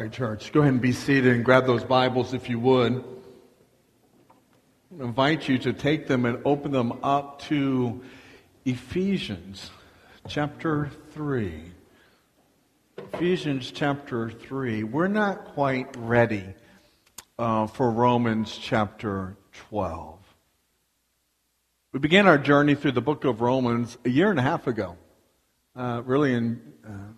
right, church. Go ahead and be seated and grab those Bibles if you would. I invite you to take them and open them up to Ephesians chapter 3. Ephesians chapter 3. We're not quite ready uh, for Romans chapter 12. We began our journey through the book of Romans a year and a half ago. Uh, really, in, uh,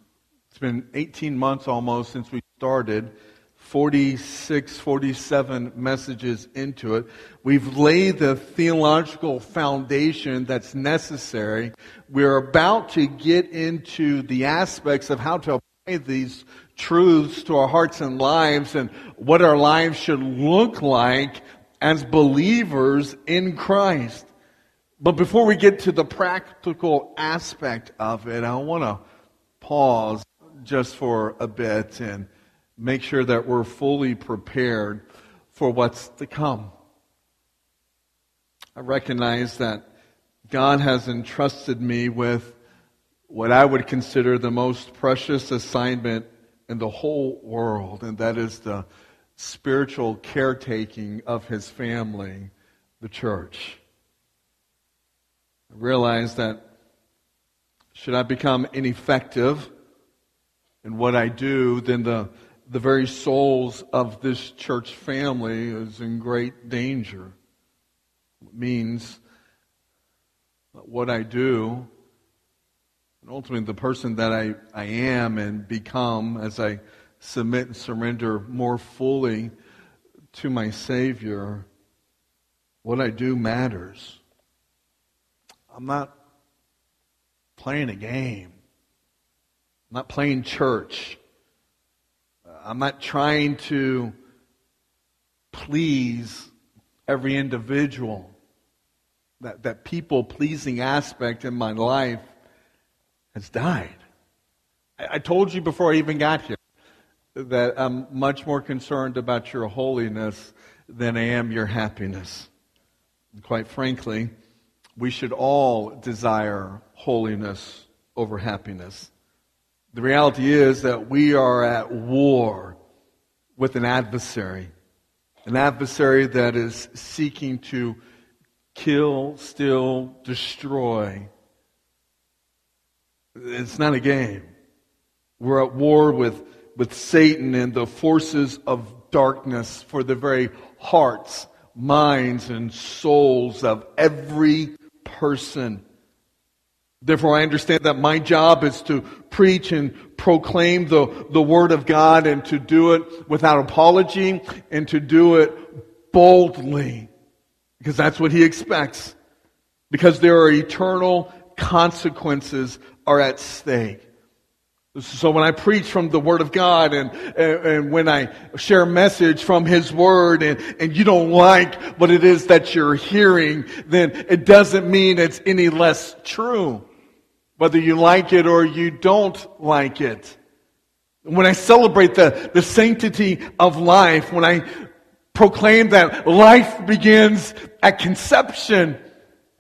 it's been 18 months almost since we started. 46, 47 messages into it. We've laid the theological foundation that's necessary. We're about to get into the aspects of how to apply these truths to our hearts and lives and what our lives should look like as believers in Christ. But before we get to the practical aspect of it, I want to pause just for a bit and make sure that we're fully prepared for what's to come. I recognize that God has entrusted me with what I would consider the most precious assignment in the whole world, and that is the spiritual caretaking of his family, the church. I realize that should I become ineffective in what I do, then the, the very souls of this church family is in great danger. It means what I do, and ultimately the person that I, I am and become as I submit and surrender more fully to my Savior, what I do matters. I'm not playing a game. I'm not playing church. I'm not trying to please every individual. That, that people pleasing aspect in my life has died. I, I told you before I even got here that I'm much more concerned about your holiness than I am your happiness. And quite frankly, we should all desire holiness over happiness. The reality is that we are at war with an adversary, an adversary that is seeking to kill, steal, destroy. It's not a game. We're at war with, with Satan and the forces of darkness for the very hearts, minds, and souls of every person. Therefore, I understand that my job is to preach and proclaim the, the Word of God and to do it without apology and to do it boldly. Because that's what He expects. Because there are eternal consequences are at stake. So when I preach from the Word of God and, and, and, when I share a message from His Word and, and you don't like what it is that you're hearing, then it doesn't mean it's any less true. Whether you like it or you don't like it. When I celebrate the, the sanctity of life, when I proclaim that life begins at conception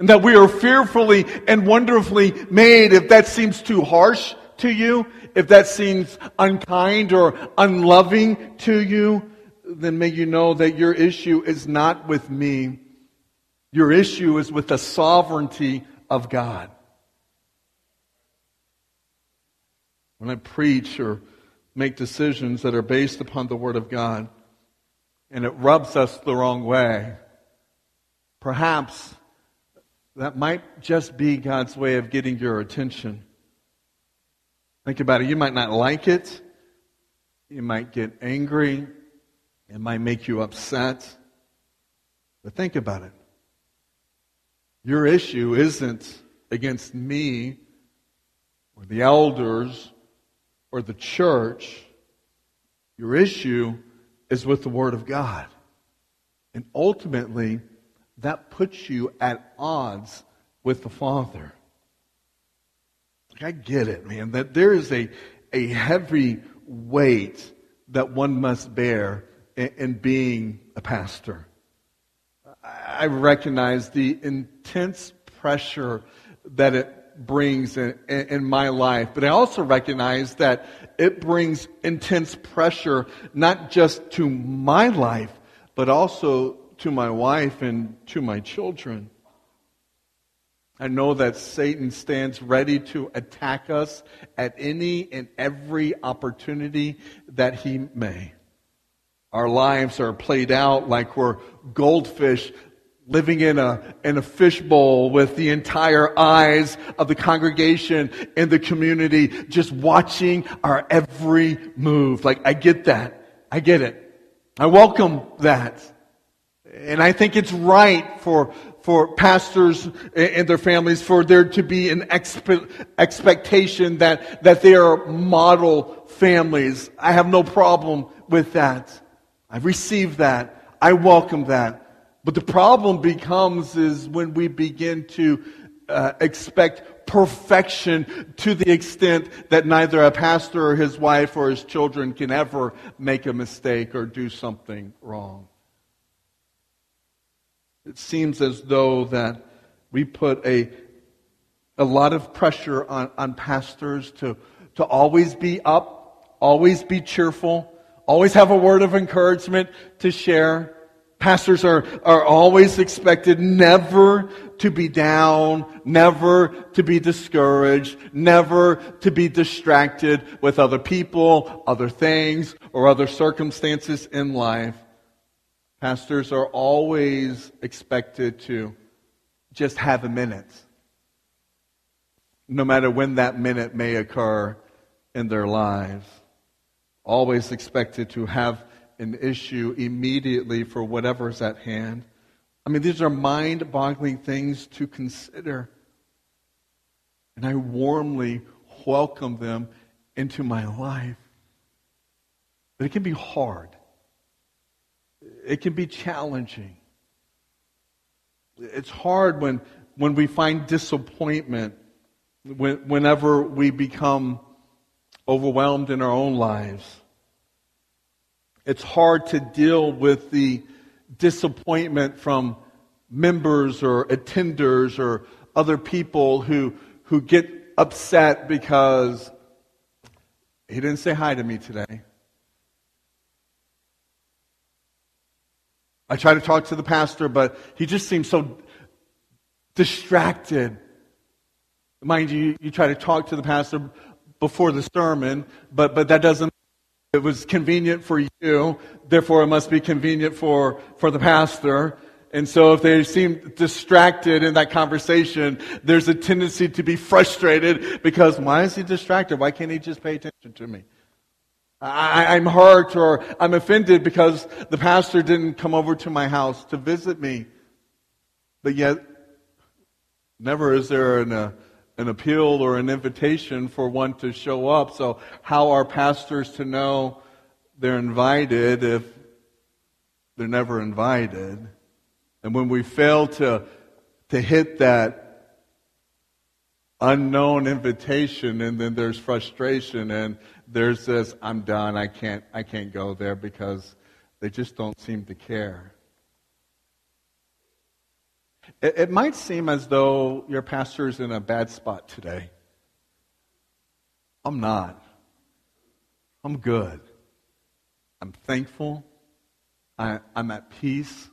and that we are fearfully and wonderfully made, if that seems too harsh to you, if that seems unkind or unloving to you, then may you know that your issue is not with me. Your issue is with the sovereignty of God. When I preach or make decisions that are based upon the Word of God and it rubs us the wrong way, perhaps that might just be God's way of getting your attention. Think about it. You might not like it. You might get angry. It might make you upset. But think about it. Your issue isn't against me or the elders or the church. Your issue is with the Word of God. And ultimately, that puts you at odds with the Father. I get it, man, that there is a, a heavy weight that one must bear in, in being a pastor. I recognize the intense pressure that it brings in, in, in my life. But I also recognize that it brings intense pressure, not just to my life, but also to my wife and to my children. I know that Satan stands ready to attack us at any and every opportunity that he may. Our lives are played out like we're goldfish living in a, in a fishbowl with the entire eyes of the congregation and the community just watching our every move. Like, I get that. I get it. I welcome that. And I think it's right for, for pastors and their families for there to be an expe- expectation that, that they are model families. I have no problem with that. I receive that. I welcome that. But the problem becomes is when we begin to uh, expect perfection to the extent that neither a pastor or his wife or his children can ever make a mistake or do something wrong. It seems as though that we put a, a lot of pressure on, on pastors to, to always be up, always be cheerful, always have a word of encouragement to share. Pastors are, are always expected never to be down, never to be discouraged, never to be distracted with other people, other things, or other circumstances in life. Pastors are always expected to just have a minute, no matter when that minute may occur in their lives always expected to have an issue immediately for whatever's at hand. I mean, these are mind boggling things to consider. And I warmly welcome them into my life. But it can be hard, it can be challenging. It's hard when, when we find disappointment, when, whenever we become overwhelmed in our own lives. It's hard to deal with the disappointment from members or attenders or other people who, who get upset because he didn't say hi to me today. I try to talk to the pastor, but he just seems so distracted. Mind you, you try to talk to the pastor, before the sermon, but, but that doesn't it was convenient for you, therefore it must be convenient for, for the pastor. And so if they seem distracted in that conversation, there's a tendency to be frustrated because why is he distracted? Why can't he just pay attention to me? I, am hurt or I'm offended because the pastor didn't come over to my house to visit me. But yet, never is there an, uh, an appeal or an invitation for one to show up. So, how are pastors to know they're invited if they're never invited? And when we fail to, to hit that unknown invitation and then there's frustration and there's this, I'm done, I can't, I can't go there because they just don't seem to care. It, it might seem as though your pastor is in a bad spot today. I'm not. I'm good. I'm thankful. I, am at peace.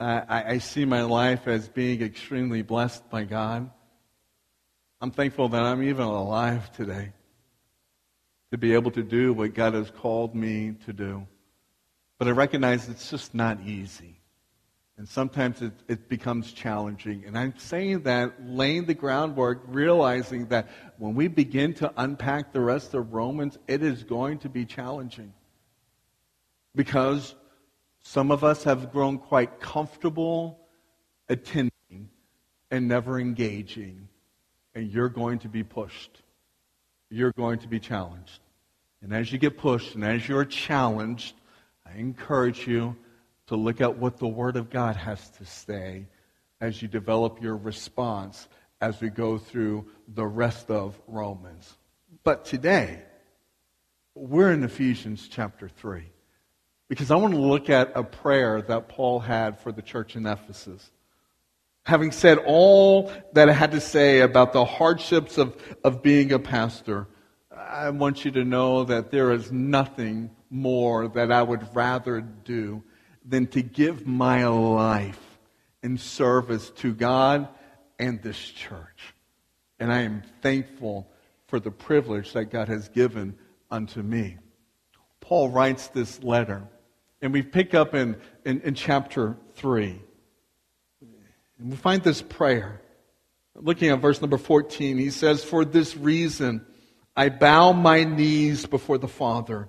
I, I see my life as being extremely blessed by God. I'm thankful that I'm even alive today to be able to do what God has called me to do. But I recognize it's just not easy. And sometimes it, it, becomes challenging. And I'm saying that, laying the groundwork, realizing that when we begin to unpack the rest of Romans, it is going to be challenging. Because some of us have grown quite comfortable attending and never engaging. And you're going to be pushed. You're going to be challenged. And as you get pushed and as you're challenged, I encourage you to look at what the Word of God has to say as you develop your response as we go through the rest of Romans. But today, we're in Ephesians chapter 3 because I want to look at a prayer that Paul had for the church in Ephesus. Having said all that I had to say about the hardships of, of being a pastor, I want you to know that there is nothing more that I would rather do than to give my life in service to God and this church. And I am thankful for the privilege that God has given unto me. Paul writes this letter, and we pick up in, in, in chapter 3. And we find this prayer. Looking at verse number 14, he says, For this reason I bow my knees before the Father,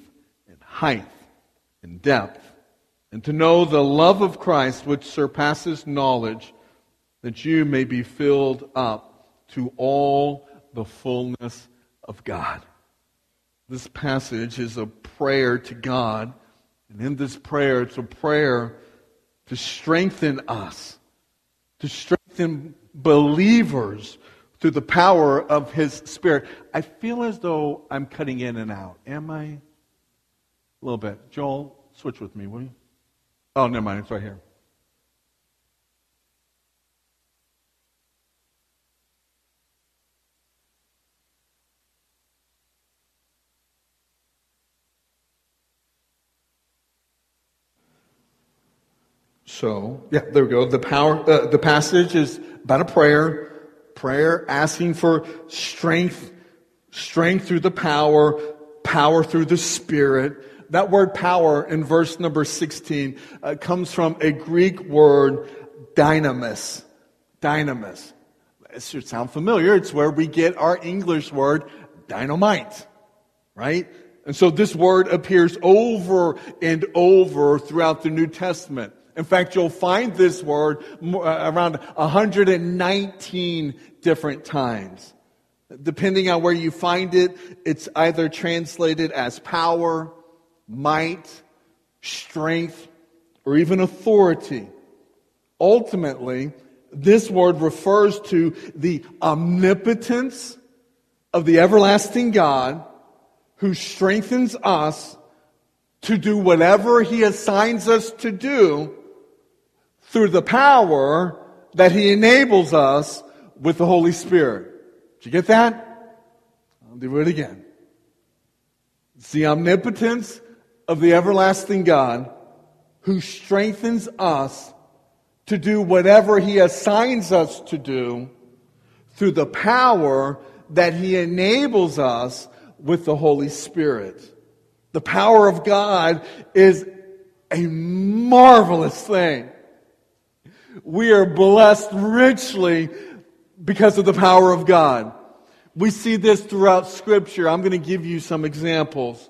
height and depth, and to know the love of Christ which surpasses knowledge, that you may be filled up to all the fullness of God. This passage is a prayer to God, and in this prayer, it's a prayer to strengthen us, to strengthen believers through the power of His Spirit. I feel as though I'm cutting in and out. Am I? A little bit. Joel, switch with me, will you? Oh, never mind. It's right here. So, yeah, there we go. The power, uh, the passage is about a prayer prayer, asking for strength, strength through the power, power through the Spirit. That word power in verse number 16 uh, comes from a Greek word, dynamis. Dynamis. It should sound familiar. It's where we get our English word dynamite, right? And so this word appears over and over throughout the New Testament. In fact, you'll find this word uh, around 119 different times. Depending on where you find it, it's either translated as power, might, strength, or even authority. Ultimately, this word refers to the omnipotence of the everlasting God who strengthens us to do whatever he assigns us to do through the power that he enables us with the Holy Spirit. Did you get that? I'll do it again. It's the omnipotence of the everlasting God who strengthens us to do whatever he assigns us to do through the power that he enables us with the Holy Spirit. The power of God is a marvelous thing. We are blessed richly because of the power of God. We see this throughout Scripture. I'm going to give you some examples.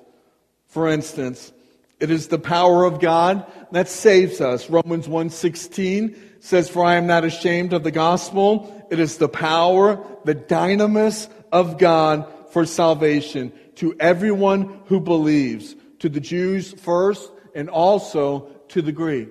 For instance, it is the power of God that saves us. Romans 1:16 says, "For I am not ashamed of the gospel. It is the power, the dynamis of God for salvation to everyone who believes, to the Jews first and also to the Greek."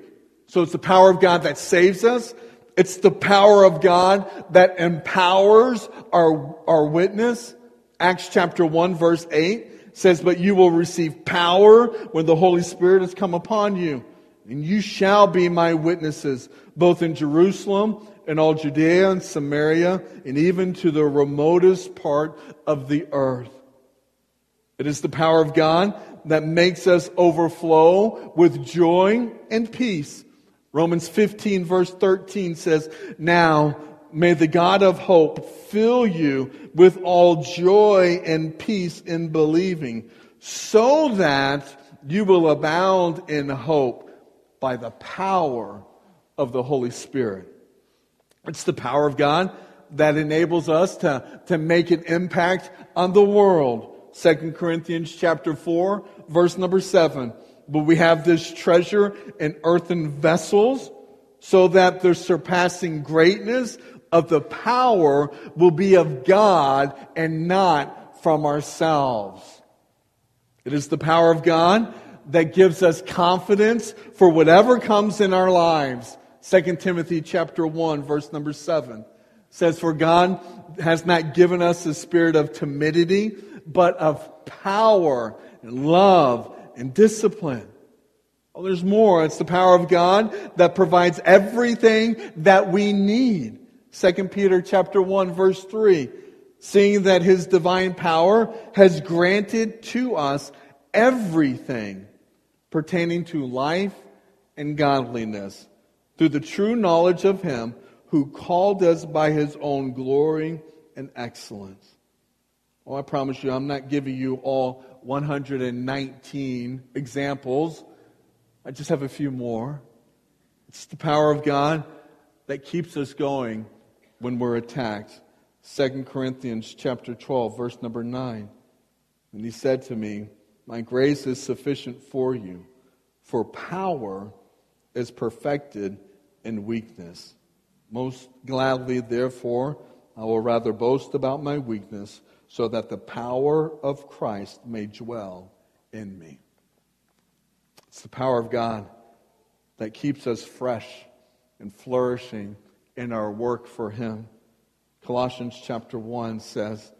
So it's the power of God that saves us. It's the power of God that empowers our, our witness. Acts chapter 1 verse 8 says, But you will receive power when the Holy Spirit has come upon you. And you shall be my witnesses, both in Jerusalem and all Judea and Samaria, and even to the remotest part of the earth. It is the power of God that makes us overflow with joy and peace Romans 15 verse 13 says, Now may the God of hope fill you with all joy and peace in believing, so that you will abound in hope by the power of the Holy Spirit. It's the power of God that enables us to, to make an impact on the world. 2 Corinthians chapter 4, verse number 7. But we have this treasure in earthen vessels so that the surpassing greatness of the power will be of God and not from ourselves. It is the power of God that gives us confidence for whatever comes in our lives. 2 Timothy chapter 1 verse number 7 says, For God has not given us a spirit of timidity, but of power and love and discipline. Oh, there's more. It's the power of God that provides everything that we need. 2 Peter chapter 1 verse 3. Seeing that his divine power has granted to us everything pertaining to life and godliness through the true knowledge of him who called us by his own glory and excellence. Oh, I promise you, I'm not giving you all 119 examples. I just have a few more. It's the power of God that keeps us going when we're attacked. 2 Corinthians chapter 12 verse number 9. And he said to me, "My grace is sufficient for you, for power is perfected in weakness." Most gladly, therefore, I will rather boast about my weakness so that the power of Christ may dwell in me. It's the power of God that keeps us fresh and flourishing in our work for Him. Colossians chapter 1 says,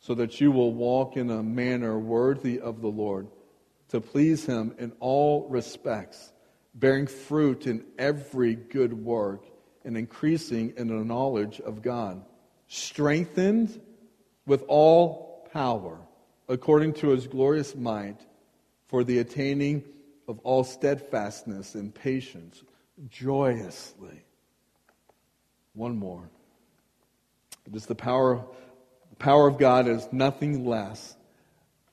So that you will walk in a manner worthy of the Lord, to please Him in all respects bearing fruit in every good work and increasing in the knowledge of God, strengthened with all power according to his glorious might for the attaining of all steadfastness and patience joyously. One more. It is the power, the power of God is nothing less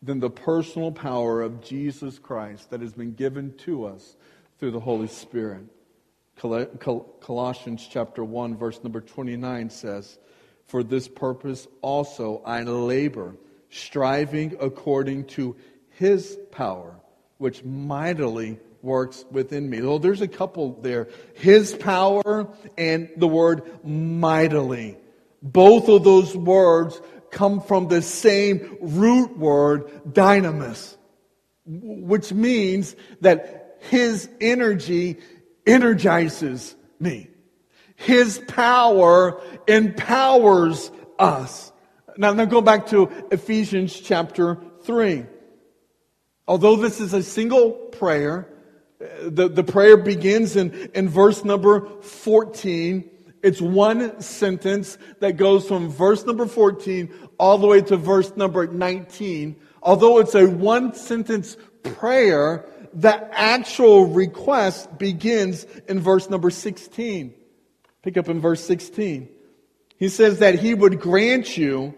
than the personal power of Jesus Christ that has been given to us through the Holy Spirit. Colossians chapter 1 verse number 29 says, "For this purpose also I labor, striving according to his power, which mightily works within me." Well, there's a couple there. His power and the word mightily. Both of those words come from the same root word, dynamis, which means that his energy energizes me. His power empowers us. Now, now go back to Ephesians chapter 3. Although this is a single prayer, the, the prayer begins in, in verse number 14. It's one sentence that goes from verse number 14 all the way to verse number 19. Although it's a one sentence prayer, the actual request begins in verse number 16. Pick up in verse 16. He says that he would grant you,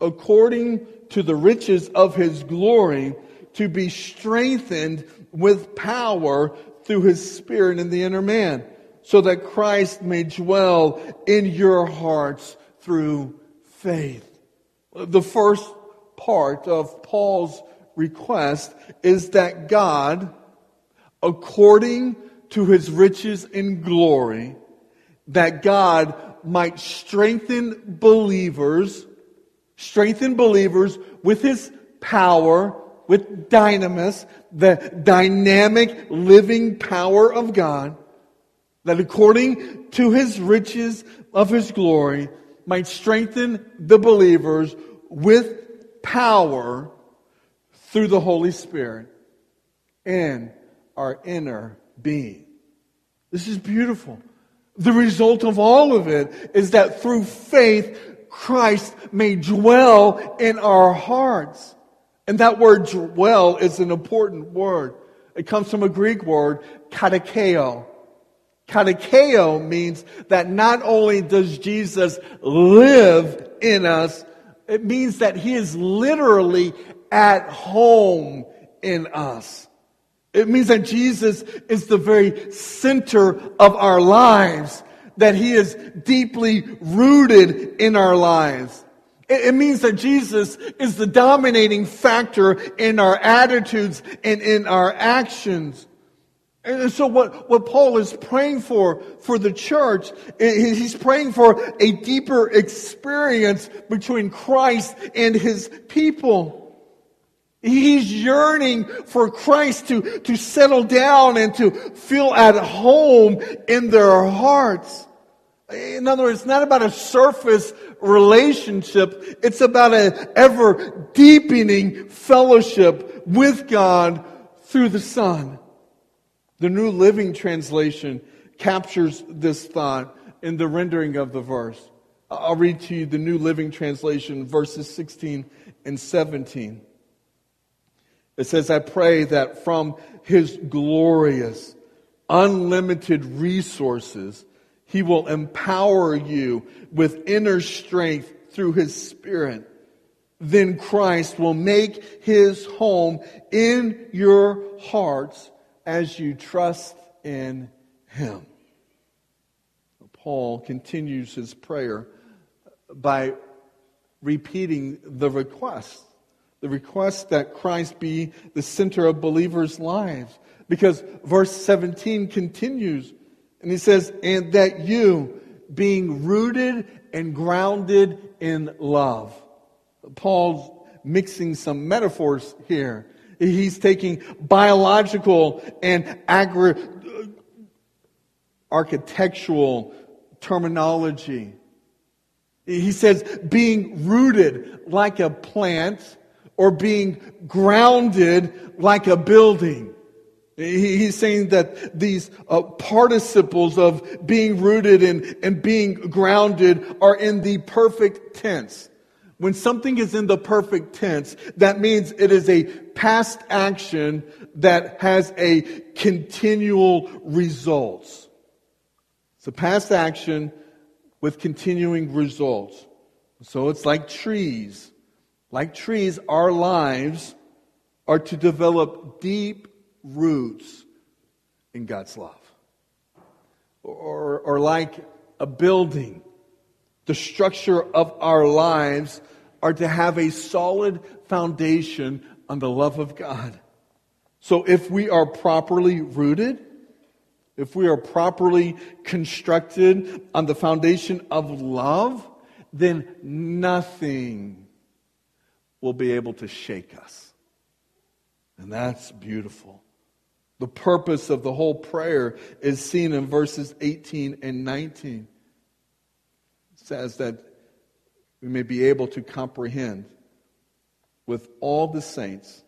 according to the riches of his glory, to be strengthened with power through his spirit in the inner man, so that Christ may dwell in your hearts through faith. The first part of Paul's request is that God according to his riches in glory, that God might strengthen believers, strengthen believers with his power, with dynamis, the dynamic living power of God, that according to his riches of his glory, might strengthen the believers with power through the Holy Spirit in our inner being. This is beautiful. The result of all of it is that through faith, Christ may dwell in our hearts. And that word dwell is an important word. It comes from a Greek word, katakeo. Katakeo means that not only does Jesus live in us, it means that he is literally at home in us. It means that Jesus is the very center of our lives, that he is deeply rooted in our lives. It means that Jesus is the dominating factor in our attitudes and in our actions. And so what, what Paul is praying for, for the church, he's praying for a deeper experience between Christ and his people. He's yearning for Christ to, to settle down and to feel at home in their hearts. In other words, it's not about a surface relationship. It's about an ever deepening fellowship with God through the Son. The New Living Translation captures this thought in the rendering of the verse. I'll read to you the New Living Translation, verses 16 and 17. It says, I pray that from his glorious, unlimited resources, he will empower you with inner strength through his spirit. Then Christ will make his home in your hearts as you trust in him. Paul continues his prayer by repeating the request the request that Christ be the center of believers' lives. Because verse 17 continues, and he says, and that you, being rooted and grounded in love. Paul's mixing some metaphors here. He's taking biological and agri- uh, architectural terminology. He says being rooted like a plant or being grounded like a building. He's saying that these uh, participles of being rooted and, and being grounded are in the perfect tense. When something is in the perfect tense, that means it is a past action that has a continual results. It's a past action with continuing results. So it's like trees. Like trees, our lives are to develop deep roots in God's love. Or, or like a building, the structure of our lives are to have a solid foundation on the love of God. So if we are properly rooted, if we are properly constructed on the foundation of love, then nothing will be able to shake us. And that's beautiful. The purpose of the whole prayer is seen in verses 18 and 19. It says that we may be able to comprehend with all the saints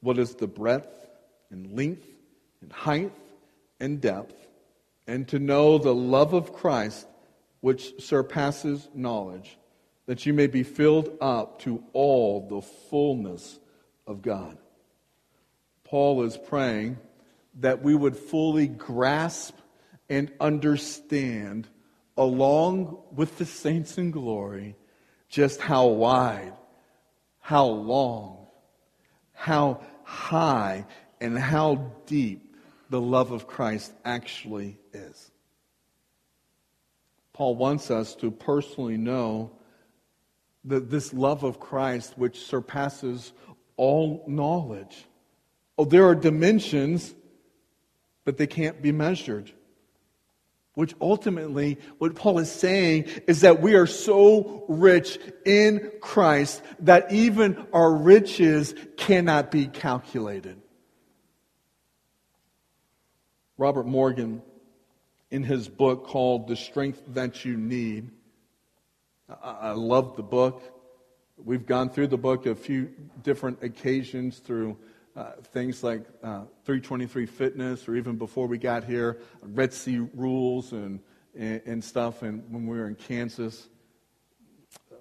what is the breadth and length and height and depth, and to know the love of Christ which surpasses knowledge that you may be filled up to all the fullness of God. Paul is praying that we would fully grasp and understand, along with the saints in glory, just how wide, how long, how high, and how deep the love of Christ actually is. Paul wants us to personally know that this love of Christ which surpasses all knowledge. Oh, there are dimensions, but they can't be measured. Which ultimately, what Paul is saying is that we are so rich in Christ that even our riches cannot be calculated. Robert Morgan, in his book called The Strength That You Need, I love the book. We've gone through the book a few different occasions through uh, things like uh, 323 Fitness, or even before we got here, Red Sea Rules and, and, and stuff, and when we were in Kansas.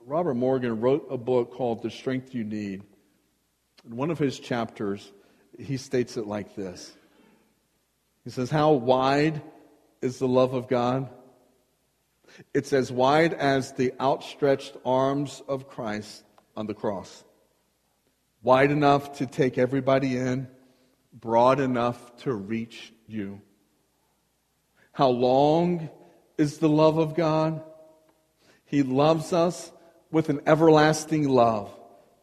Robert Morgan wrote a book called The Strength You Need. In one of his chapters, he states it like this He says, How wide is the love of God? It's as wide as the outstretched arms of Christ on the cross. Wide enough to take everybody in, broad enough to reach you. How long is the love of God? He loves us with an everlasting love.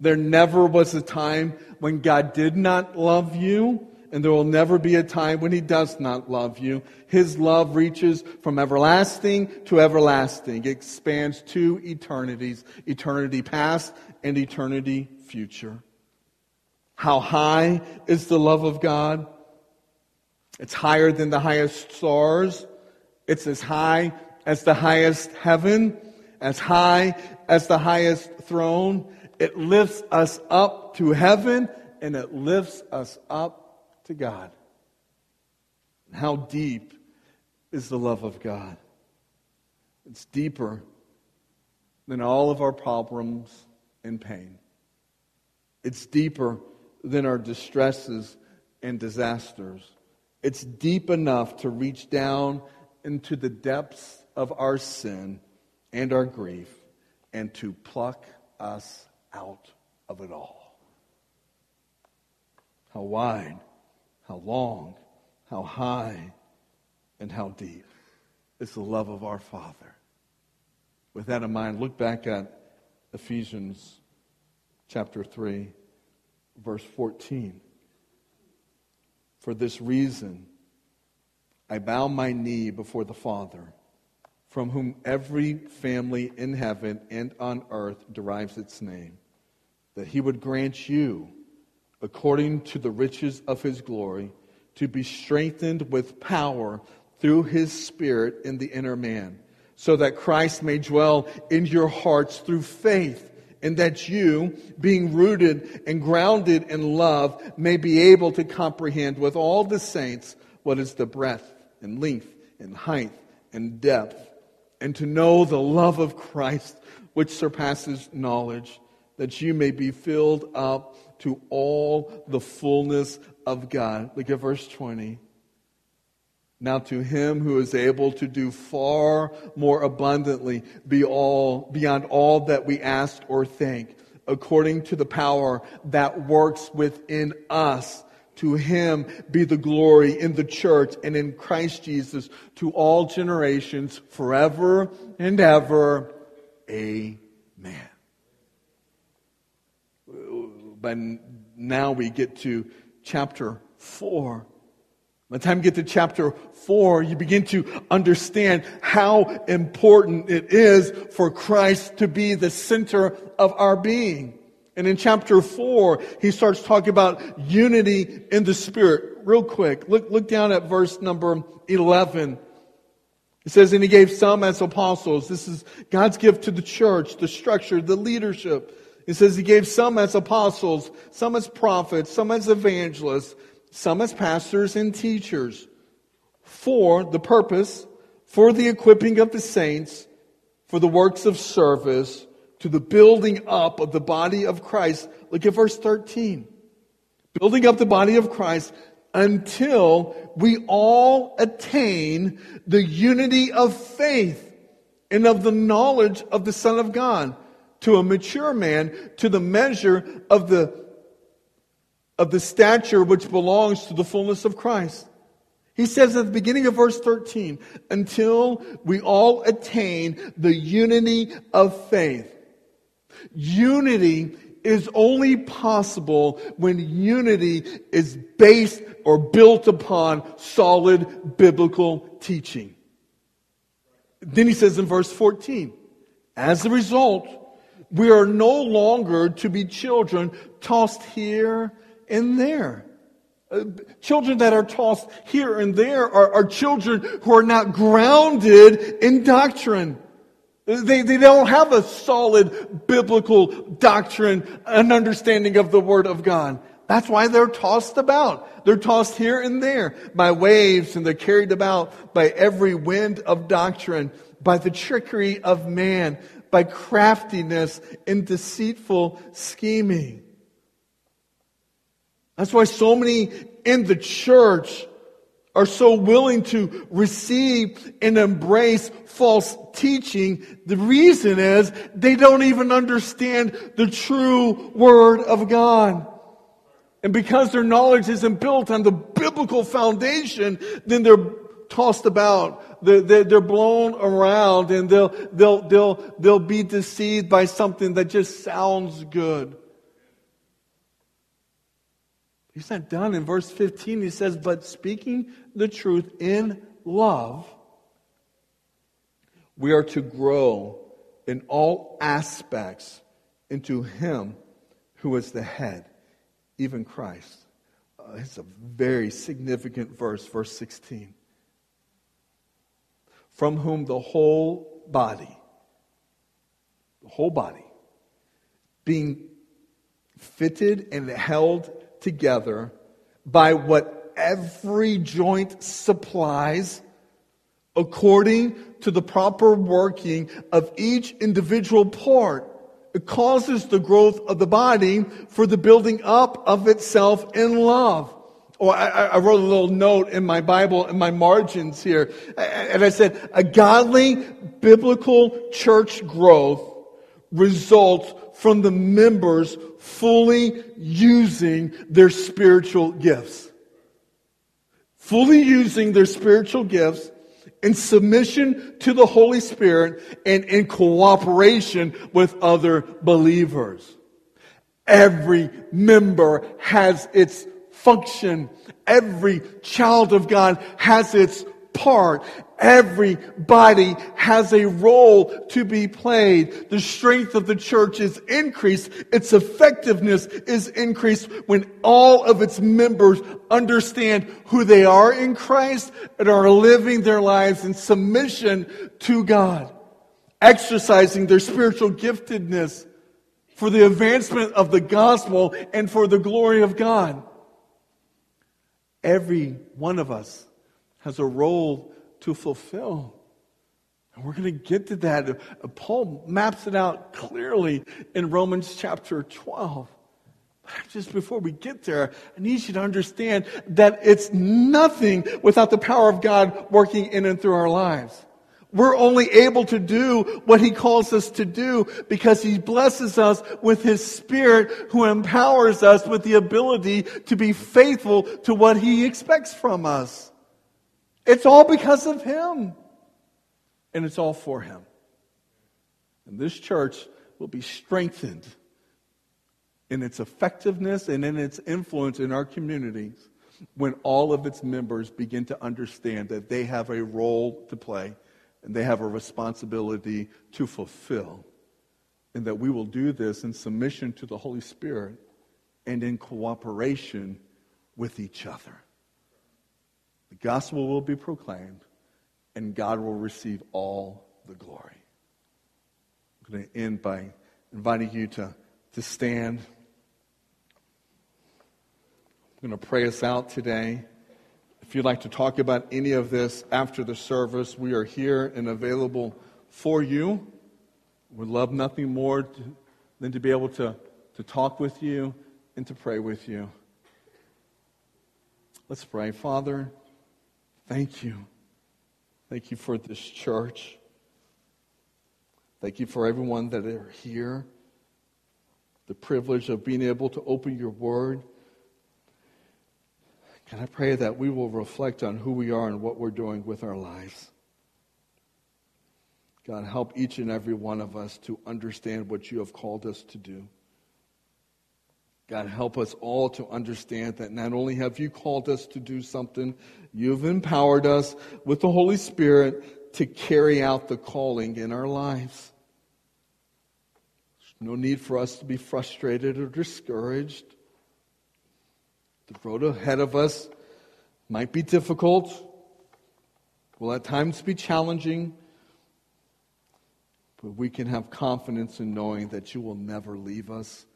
There never was a time when God did not love you, and there will never be a time when he does not love you. His love reaches from everlasting to everlasting. It expands to eternities, eternity past and eternity future. How high is the love of God? It's higher than the highest stars. It's as high as the highest heaven, as high as the highest throne. It lifts us up to heaven and it lifts us up to God. How deep is the love of God? It's deeper than all of our problems and pain. It's deeper than our distresses and disasters. It's deep enough to reach down into the depths of our sin and our grief and to pluck us out of it all. How wide how long, how high, and how deep is the love of our Father. With that in mind, look back at Ephesians chapter 3, verse 14. For this reason, I bow my knee before the Father, from whom every family in heaven and on earth derives its name, that he would grant you according to the riches of his glory, to be strengthened with power through his Spirit in the inner man, so that Christ may dwell in your hearts through faith, and that you, being rooted and grounded in love, may be able to comprehend with all the saints what is the breadth and length and height and depth, and to know the love of Christ which surpasses knowledge, that you may be filled up to all the fullness of God. Look at verse 20. Now to him who is able to do far more abundantly be all, beyond all that we ask or think, according to the power that works within us. To him be the glory in the church and in Christ Jesus to all generations forever and ever. Amen. But now we get to chapter 4. By the time you get to chapter 4, you begin to understand how important it is for Christ to be the center of our being. And in chapter 4, he starts talking about unity in the Spirit. Real quick, look, look down at verse number 11. It says, And he gave some as apostles. This is God's gift to the church, the structure, the leadership. It says he gave some as apostles, some as prophets, some as evangelists, some as pastors and teachers for the purpose, for the equipping of the saints, for the works of service, to the building up of the body of Christ. Look at verse 13. Building up the body of Christ until we all attain the unity of faith and of the knowledge of the Son of God to a mature man to the measure of the, of the stature which belongs to the fullness of Christ. He says at the beginning of verse 13, until we all attain the unity of faith. Unity is only possible when unity is based or built upon solid biblical teaching. Then he says in verse 14, as a result, we are no longer to be children tossed here and there. Uh, children that are tossed here and there are, are children who are not grounded in doctrine. They, they don't have a solid biblical doctrine and understanding of the Word of God. That's why they're tossed about. They're tossed here and there by waves and they're carried about by every wind of doctrine, by the trickery of man, by craftiness and deceitful scheming. That's why so many in the church are so willing to receive and embrace false teaching. The reason is they don't even understand the true Word of God. And because their knowledge isn't built on the biblical foundation, then they're tossed about. They're, they're, blown around and they'll, they'll, they'll, they'll be deceived by something that just sounds good. He's not done. In verse 15, he says, But speaking the truth in love, we are to grow in all aspects into Him who is the head, even Christ. Uh, it's a very significant verse, verse 16. From whom the whole body, the whole body, being fitted and held together by what every joint supplies according to the proper working of each individual part. It causes the growth of the body for the building up of itself in love. Oh, or I, I, wrote a little note in my Bible, in my margins here, and I said, a godly biblical church growth results from the members fully using their spiritual gifts. Fully using their spiritual gifts in submission to the Holy Spirit and in cooperation with other believers. Every member has its function. Every child of God has its part. Everybody has a role to be played. The strength of the church is increased. Its effectiveness is increased when all of its members understand who they are in Christ and are living their lives in submission to God, exercising their spiritual giftedness for the advancement of the gospel and for the glory of God. Every one of us has a role to fulfill. And we're going to get to that. Uh, Paul maps it out clearly in Romans chapter 12. But just before we get there, I need you to understand that it's nothing without the power of God working in and through our lives. We're only able to do what He calls us to do because He blesses us with His Spirit who empowers us with the ability to be faithful to what He expects from us. It's all because of Him. And it's all for Him. And this church will be strengthened in its effectiveness and in its influence in our communities when all of its members begin to understand that they have a role to play and they have a responsibility to fulfill. And that we will do this in submission to the Holy Spirit and in cooperation with each other. The gospel will be proclaimed, and God will receive all the glory. I'm going to end by inviting you to, to stand. I'm going to pray us out today. If you'd like to talk about any of this after the service, we are here and available for you. We'd love nothing more to, than to be able to, to talk with you and to pray with you. Let's pray. Father, Thank you. Thank you for this church. Thank you for everyone that are here. The privilege of being able to open your word. Can I pray that we will reflect on who we are and what we're doing with our lives? God, help each and every one of us to understand what you have called us to do. God, help us all to understand that not only have you called us to do something, you've empowered us with the Holy Spirit to carry out the calling in our lives. There's no need for us to be frustrated or discouraged. The road ahead of us might be difficult, will at times be challenging, but we can have confidence in knowing that you will never leave us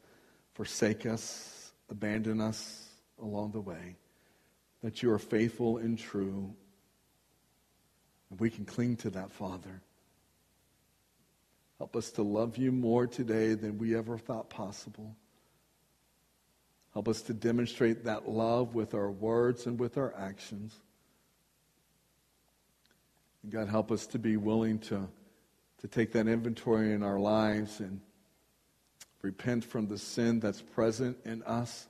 forsake us, abandon us along the way, that you are faithful and true. And we can cling to that, Father. Help us to love you more today than we ever thought possible. Help us to demonstrate that love with our words and with our actions. And God, help us to be willing to, to take that inventory in our lives and repent from the sin that's present in us,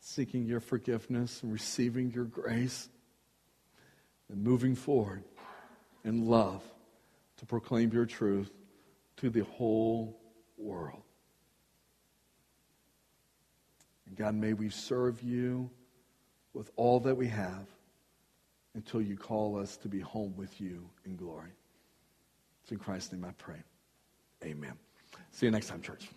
seeking your forgiveness and receiving your grace, and moving forward in love to proclaim your truth to the whole world. And God, may we serve you with all that we have until you call us to be home with you in glory. It's in Christ's name I pray. Amen. See you next time, church.